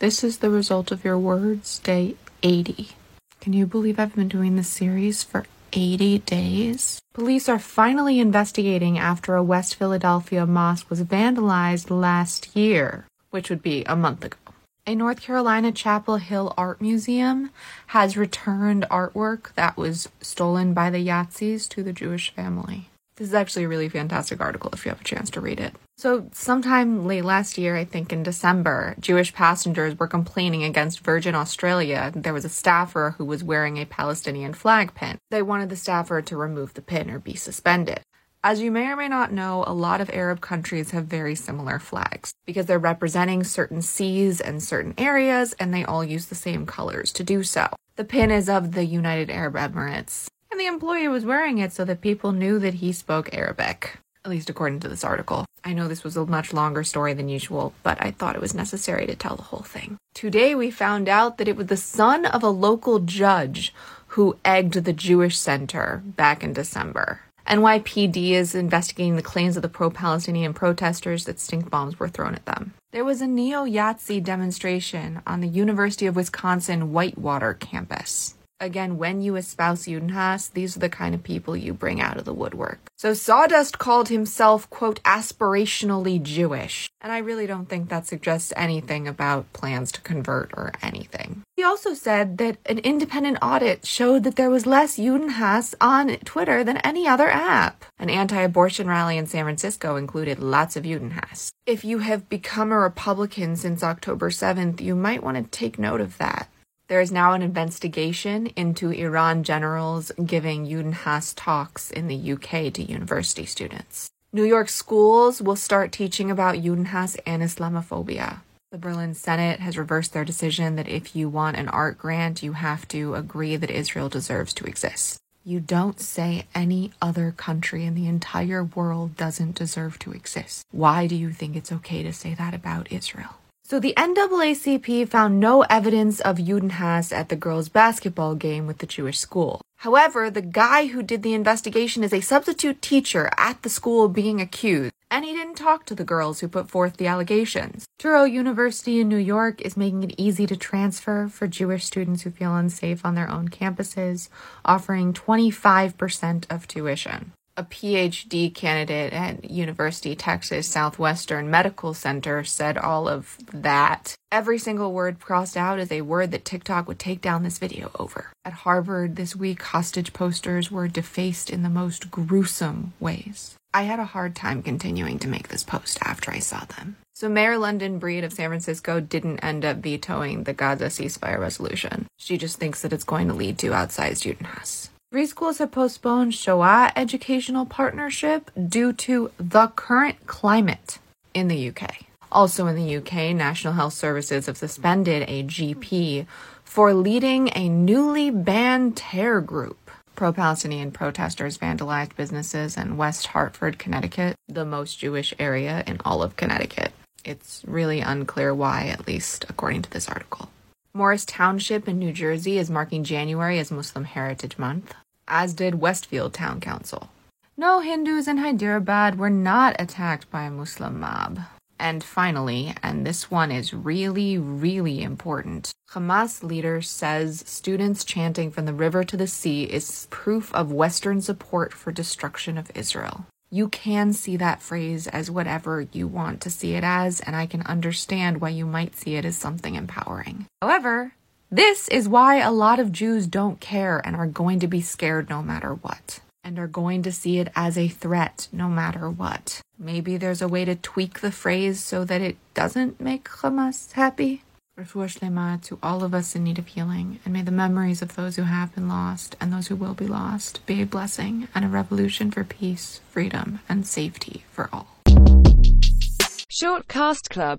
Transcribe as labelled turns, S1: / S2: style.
S1: This is the result of your words, day 80. Can you believe I've been doing this series for 80 days? Police are finally investigating after a West Philadelphia mosque was vandalized last year, which would be a month ago. A North Carolina Chapel Hill Art Museum has returned artwork that was stolen by the Yazidis to the Jewish family. This is actually a really fantastic article if you have a chance to read it. So, sometime late last year, I think in December, Jewish passengers were complaining against Virgin Australia. There was a staffer who was wearing a Palestinian flag pin. They wanted the staffer to remove the pin or be suspended. As you may or may not know, a lot of Arab countries have very similar flags because they're representing certain seas and certain areas, and they all use the same colors to do so. The pin is of the United Arab Emirates, and the employee was wearing it so that people knew that he spoke Arabic, at least according to this article. I know this was a much longer story than usual, but I thought it was necessary to tell the whole thing. Today we found out that it was the son of a local judge who egged the Jewish Center back in December. NYPD is investigating the claims of the pro Palestinian protesters that stink bombs were thrown at them. There was a neo Yazidi demonstration on the University of Wisconsin Whitewater campus. Again, when you espouse Judenhass, these are the kind of people you bring out of the woodwork. So Sawdust called himself, quote, aspirationally Jewish. And I really don't think that suggests anything about plans to convert or anything. He also said that an independent audit showed that there was less Judenhass on Twitter than any other app. An anti abortion rally in San Francisco included lots of Judenhass. If you have become a Republican since October 7th, you might want to take note of that. There is now an investigation into Iran generals giving Judenhass talks in the UK to university students. New York schools will start teaching about Judenhass and Islamophobia. The Berlin Senate has reversed their decision that if you want an art grant, you have to agree that Israel deserves to exist. You don't say any other country in the entire world doesn't deserve to exist. Why do you think it's okay to say that about Israel? So the NAACP found no evidence of Judenhass at the girls' basketball game with the Jewish school. However, the guy who did the investigation is a substitute teacher at the school being accused, and he didn't talk to the girls who put forth the allegations. Touro University in New York is making it easy to transfer for Jewish students who feel unsafe on their own campuses, offering 25% of tuition a PhD candidate at University Texas Southwestern Medical Center said all of that. Every single word crossed out is a word that TikTok would take down this video over. At Harvard this week, hostage posters were defaced in the most gruesome ways. I had a hard time continuing to make this post after I saw them. So Mayor London Breed of San Francisco didn't end up vetoing the Gaza ceasefire resolution. She just thinks that it's going to lead to outsized Judenhass. Three schools have postponed Shoah educational partnership due to the current climate in the UK. Also in the UK, National Health Services have suspended a GP for leading a newly banned terror group. Pro Palestinian protesters vandalized businesses in West Hartford, Connecticut, the most Jewish area in all of Connecticut. It's really unclear why, at least according to this article. Morris Township in New Jersey is marking January as Muslim Heritage Month, as did Westfield Town Council. No Hindus in Hyderabad were not attacked by a Muslim mob. And finally, and this one is really, really important, Hamas leader says students chanting from the river to the sea is proof of Western support for destruction of Israel you can see that phrase as whatever you want to see it as, and I can understand why you might see it as something empowering. However, this is why a lot of Jews don't care and are going to be scared no matter what, and are going to see it as a threat no matter what. Maybe there's a way to tweak the phrase so that it doesn't make Hamas happy. Refuah Shlema to all of us in need of healing, and may the memories of those who have been lost and those who will be lost be a blessing and a revolution for peace, freedom, and safety for all.
S2: Short Cast Club